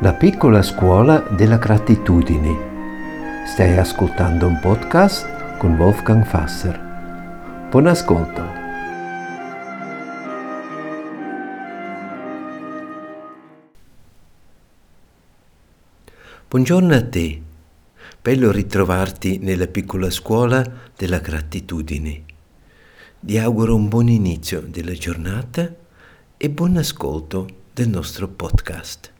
La piccola scuola della gratitudine. Stai ascoltando un podcast con Wolfgang Fasser. Buon ascolto. Buongiorno a te. Bello ritrovarti nella piccola scuola della gratitudine. Ti auguro un buon inizio della giornata e buon ascolto del nostro podcast.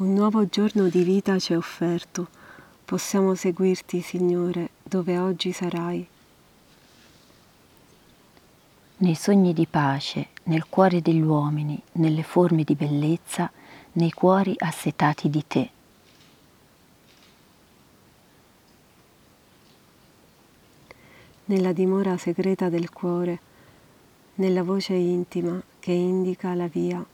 Un nuovo giorno di vita ci è offerto. Possiamo seguirti, Signore, dove oggi sarai. Nei sogni di pace, nel cuore degli uomini, nelle forme di bellezza, nei cuori assetati di te. Nella dimora segreta del cuore, nella voce intima che indica la via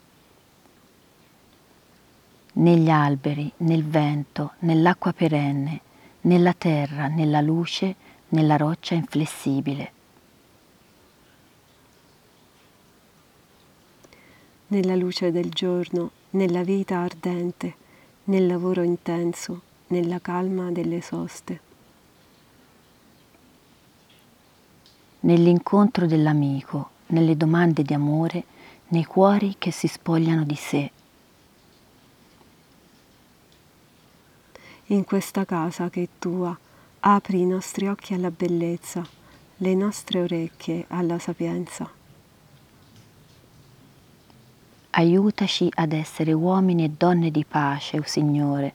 negli alberi, nel vento, nell'acqua perenne, nella terra, nella luce, nella roccia inflessibile. Nella luce del giorno, nella vita ardente, nel lavoro intenso, nella calma delle soste. Nell'incontro dell'amico, nelle domande di amore, nei cuori che si spogliano di sé. In questa casa che è tua, apri i nostri occhi alla bellezza, le nostre orecchie alla sapienza. Aiutaci ad essere uomini e donne di pace, o oh Signore.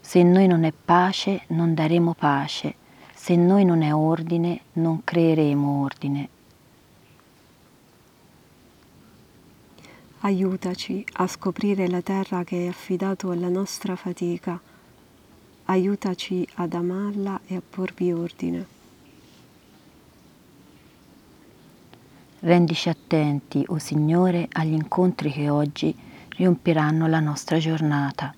Se in noi non è pace, non daremo pace. Se in noi non è ordine, non creeremo ordine. Aiutaci a scoprire la terra che hai affidato alla nostra fatica aiutaci ad amarla e a porvi ordine. Rendici attenti, o oh Signore, agli incontri che oggi riempiranno la nostra giornata.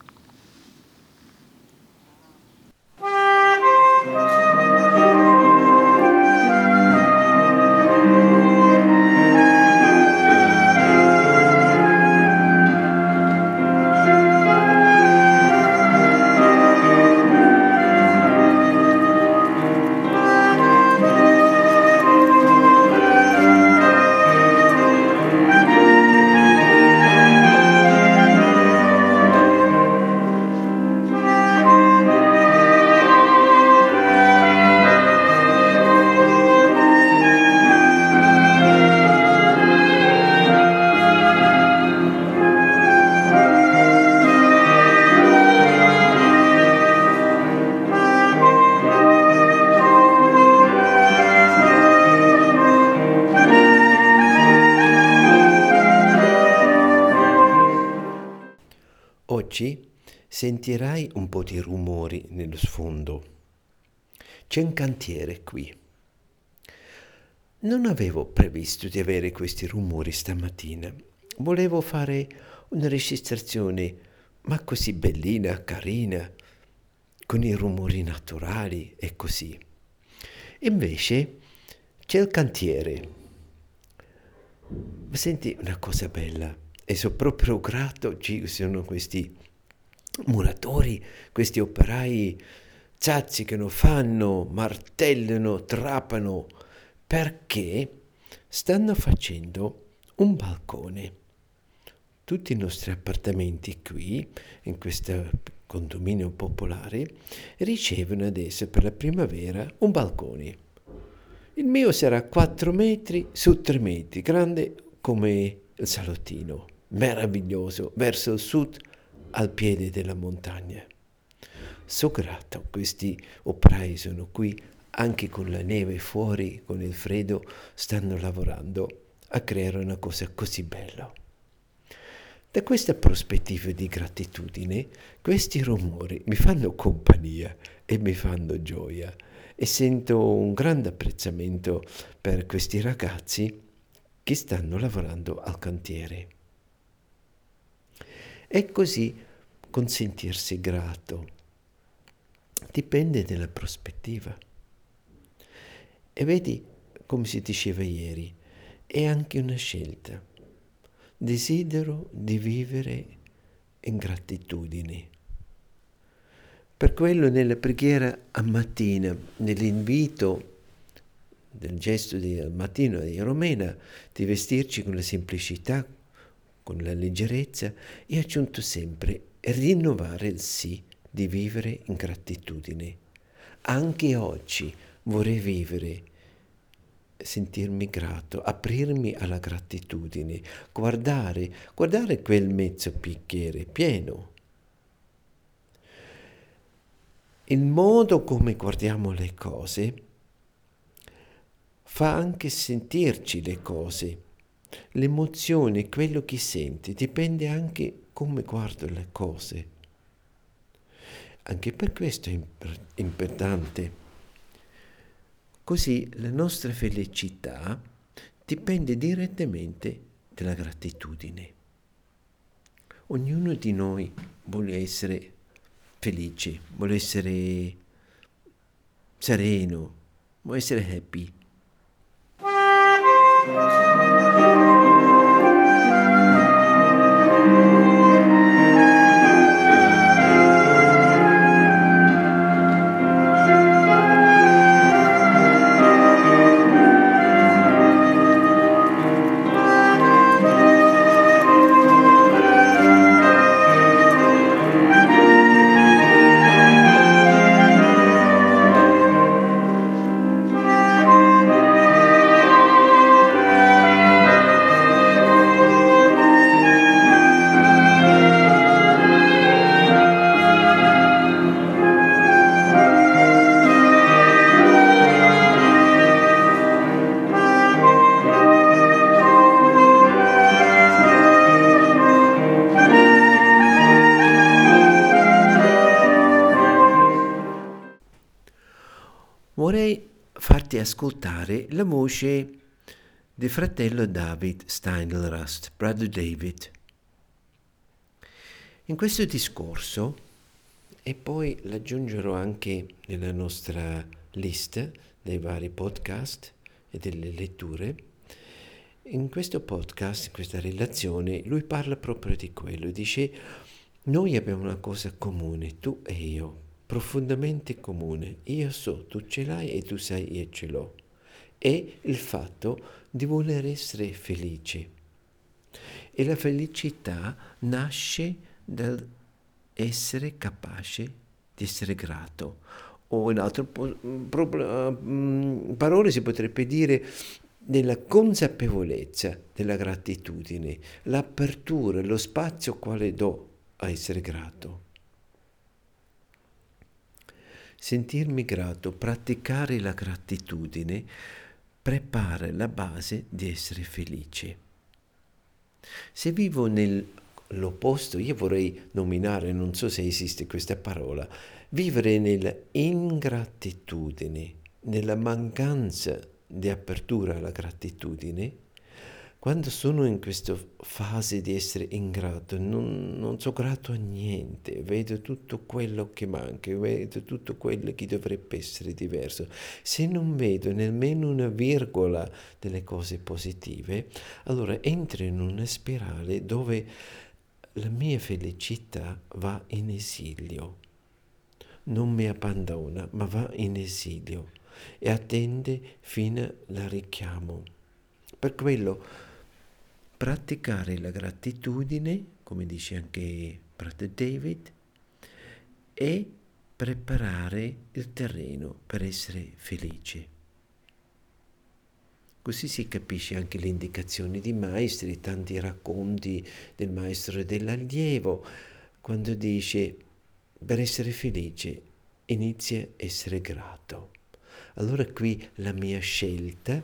Sentirai un po' di rumori nello sfondo. C'è un cantiere qui. Non avevo previsto di avere questi rumori stamattina. Volevo fare una registrazione, ma così bellina, carina, con i rumori naturali e così. Invece c'è il cantiere. Senti una cosa bella e sono proprio grato, ci sono questi muratori, questi operai zazzicano, fanno, martellano, trapano, perché stanno facendo un balcone. Tutti i nostri appartamenti qui, in questo condominio popolare, ricevono adesso per la primavera un balcone. Il mio sarà 4 metri su 3 metri, grande come il salottino meraviglioso verso il sud al piede della montagna. So grato, questi operai sono qui anche con la neve fuori, con il freddo, stanno lavorando a creare una cosa così bella. Da questa prospettiva di gratitudine, questi rumori mi fanno compagnia e mi fanno gioia e sento un grande apprezzamento per questi ragazzi che stanno lavorando al cantiere. E così consentirsi grato dipende dalla prospettiva. E vedi, come si diceva ieri, è anche una scelta. Desidero di vivere in gratitudine. Per quello nella preghiera a mattina, nell'invito del gesto di, mattino di Romena, di vestirci con la semplicità, con la leggerezza, e aggiunto sempre rinnovare il sì di vivere in gratitudine. Anche oggi vorrei vivere sentirmi grato, aprirmi alla gratitudine, guardare, guardare quel mezzo bicchiere pieno. Il modo come guardiamo le cose fa anche sentirci le cose. L'emozione, quello che senti, dipende anche come guardo le cose. Anche per questo è importante Così la nostra felicità dipende direttamente dalla gratitudine. Ognuno di noi vuole essere felice, vuole essere sereno, vuole essere happy. Vorrei farti ascoltare la voce del fratello David Steinlrust, brother David. In questo discorso, e poi l'aggiungerò anche nella nostra lista dei vari podcast e delle letture, in questo podcast, in questa relazione, lui parla proprio di quello, dice noi abbiamo una cosa comune, tu e io, profondamente comune. Io so, tu ce l'hai e tu sai, io ce l'ho. È il fatto di voler essere felice. E la felicità nasce dal essere capace di essere grato. O in altre mm, parole si potrebbe dire nella consapevolezza della gratitudine, l'apertura, lo spazio quale do a essere grato sentirmi grato, praticare la gratitudine prepara la base di essere felice. Se vivo nell'opposto, io vorrei nominare, non so se esiste questa parola, vivere nell'ingratitudine, nella mancanza di apertura alla gratitudine, quando sono in questa fase di essere ingrato, non, non sono grato a niente, vedo tutto quello che manca, vedo tutto quello che dovrebbe essere diverso. Se non vedo nemmeno una virgola delle cose positive, allora entro in una spirale dove la mia felicità va in esilio. Non mi abbandona, ma va in esilio e attende fino al richiamo. Per quello praticare la gratitudine, come dice anche Prater David, e preparare il terreno per essere felice. Così si capisce anche le indicazioni di maestri, tanti racconti del maestro e dell'allievo, quando dice per essere felice inizia a essere grato. Allora qui la mia scelta,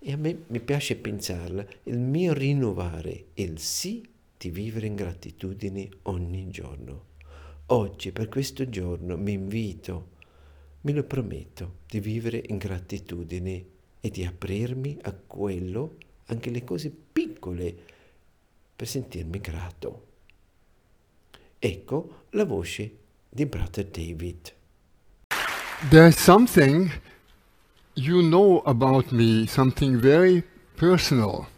e a me mi piace pensarla, il mio rinnovare il sì di vivere in gratitudine ogni giorno. Oggi, per questo giorno, mi invito, me lo prometto, di vivere in gratitudine e di aprirmi a quello, anche le cose piccole, per sentirmi grato. Ecco la voce di Brother David. There's something you know about me, something very personal.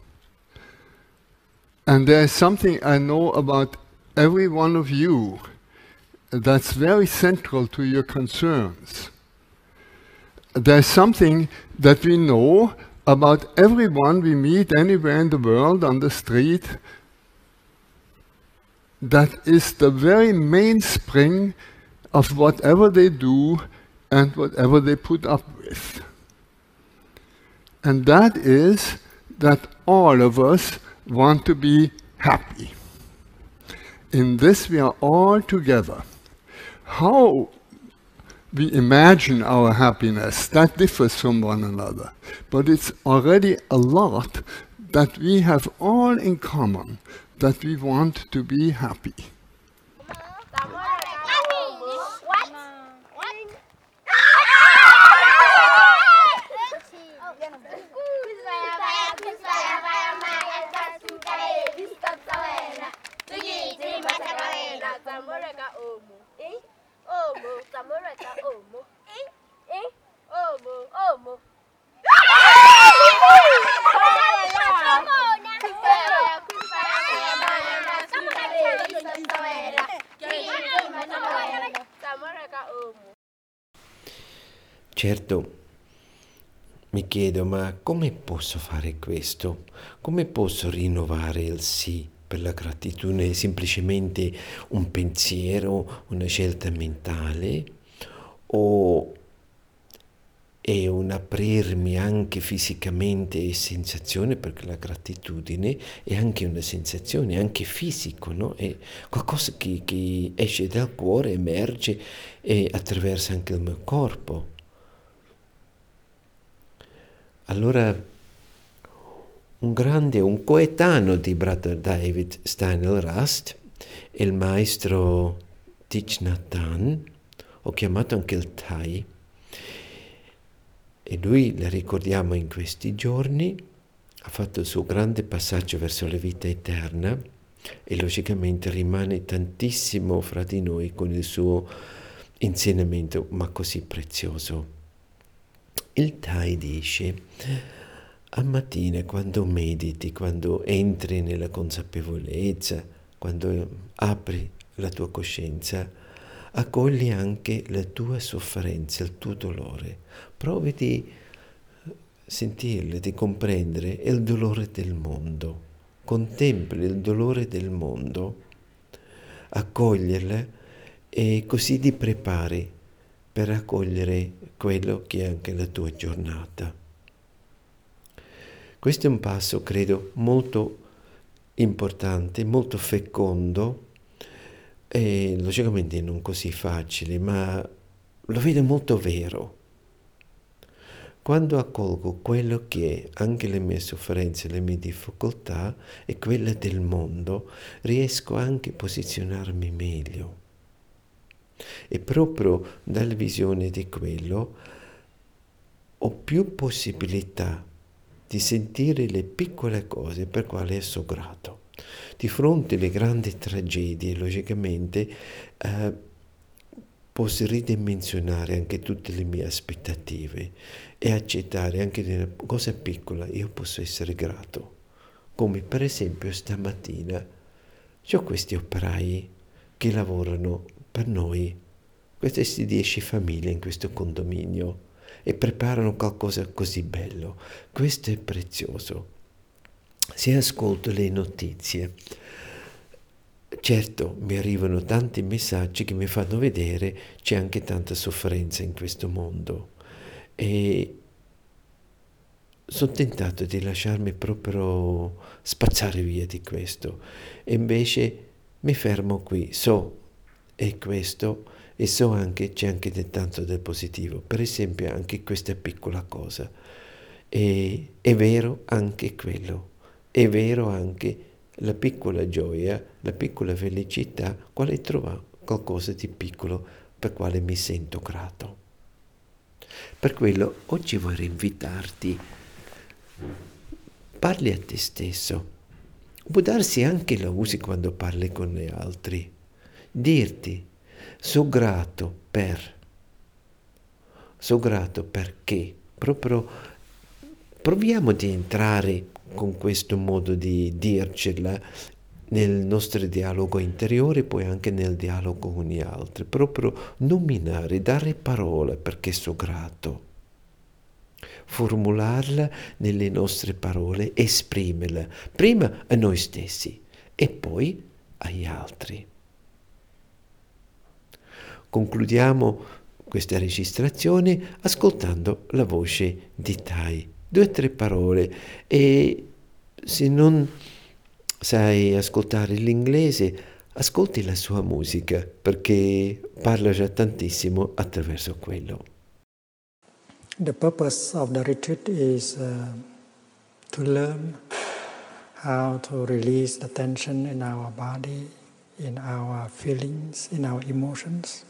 And there's something I know about every one of you that's very central to your concerns. There's something that we know about everyone we meet anywhere in the world on the street that is the very mainspring of whatever they do and whatever they put up with. And that is that all of us want to be happy. In this, we are all together. How we imagine our happiness, that differs from one another. But it's already a lot that we have all in common that we want to be happy. Certo, mi chiedo, ma come posso fare questo? Come posso rinnovare il sì per la gratitudine? È semplicemente un pensiero, una scelta mentale? O è un aprirmi anche fisicamente e sensazione, perché la gratitudine è anche una sensazione, anche fisico, no? È qualcosa che, che esce dal cuore, emerge e attraversa anche il mio corpo. Allora un grande, un coetaneo di Brother David Steiner Rast, il maestro Thich Nhat ho chiamato anche il Thai, e lui, le ricordiamo in questi giorni, ha fatto il suo grande passaggio verso la vita eterna e logicamente rimane tantissimo fra di noi con il suo insegnamento, ma così prezioso. Il Thai dice, a mattina quando mediti, quando entri nella consapevolezza, quando apri la tua coscienza, accogli anche la tua sofferenza, il tuo dolore. Provi di sentirlo, di comprendere il dolore del mondo. Contempli il dolore del mondo, accoglierla e così ti prepari per accogliere quello che è anche la tua giornata. Questo è un passo, credo, molto importante, molto fecondo e logicamente non così facile, ma lo vedo molto vero. Quando accolgo quello che è anche le mie sofferenze, le mie difficoltà e quelle del mondo, riesco anche a posizionarmi meglio. E proprio dalla visione di quello ho più possibilità di sentire le piccole cose per quale sono grato. Di fronte alle grandi tragedie, logicamente, eh, posso ridimensionare anche tutte le mie aspettative e accettare anche nella cosa piccola, io posso essere grato. Come per esempio stamattina ho questi operai che lavorano per noi, queste dieci famiglie in questo condominio e preparano qualcosa così bello. Questo è prezioso. Se ascolto le notizie, certo mi arrivano tanti messaggi che mi fanno vedere c'è anche tanta sofferenza in questo mondo e sono tentato di lasciarmi proprio spazzare via di questo e invece mi fermo qui, so è questo e so anche c'è anche del tanto del positivo. Per esempio anche questa piccola cosa. E, è vero anche quello, è vero anche la piccola gioia, la piccola felicità, quale trova qualcosa di piccolo per quale mi sento grato. Per quello oggi vorrei invitarti, parli a te stesso, può darsi anche la usi quando parli con gli altri, dirti, sono grato per, sono grato perché, proprio proviamo di entrare con questo modo di dircela nel nostro dialogo interiore, poi anche nel dialogo con gli altri, proprio nominare, dare parole perché sono grato, formularla nelle nostre parole, esprimerla, prima a noi stessi e poi agli altri. Concludiamo questa registrazione ascoltando la voce di Tai, due o tre parole e se non sai ascoltare l'inglese, ascolti la sua musica perché parla già tantissimo attraverso quello. The purpose of the retreat is uh, to learn how to release the tension in our body, in our feelings, in our emotions.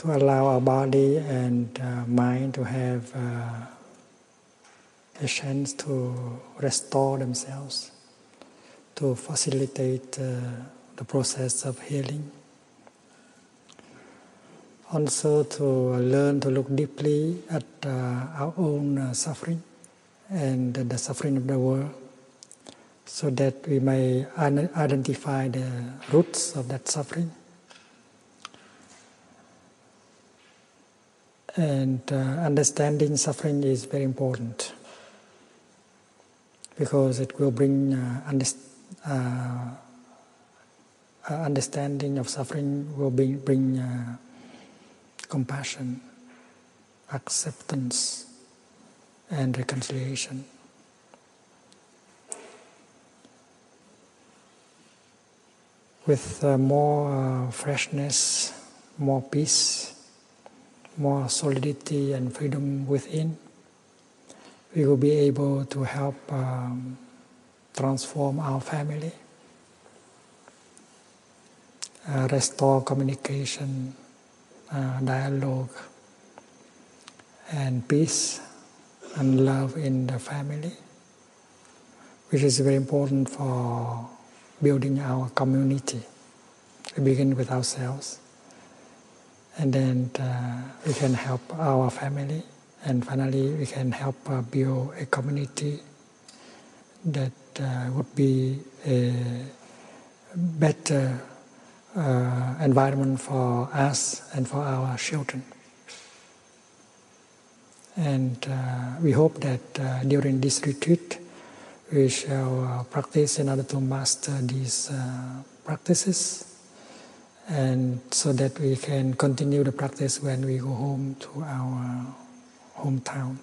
To allow our body and uh, mind to have uh, a chance to restore themselves, to facilitate uh, the process of healing. Also, to learn to look deeply at uh, our own uh, suffering and the suffering of the world, so that we may identify the roots of that suffering. And uh, understanding suffering is very important because it will bring uh, uh, uh, understanding of suffering, will bring, bring uh, compassion, acceptance, and reconciliation. With more freshness, more peace, more solidity and freedom within we will be able to help um, transform our family, uh, restore communication, uh, dialogue, and peace and love in the family, which is very important for building our community. We begin with ourselves, and then uh, we can help our family and finally we can help uh, build a community that uh, would be a better uh, environment for us and for our children. And uh, we hope that uh, during this retreat we shall practice in order to master these practices and so that we can continue the practice when we go home to our hometown.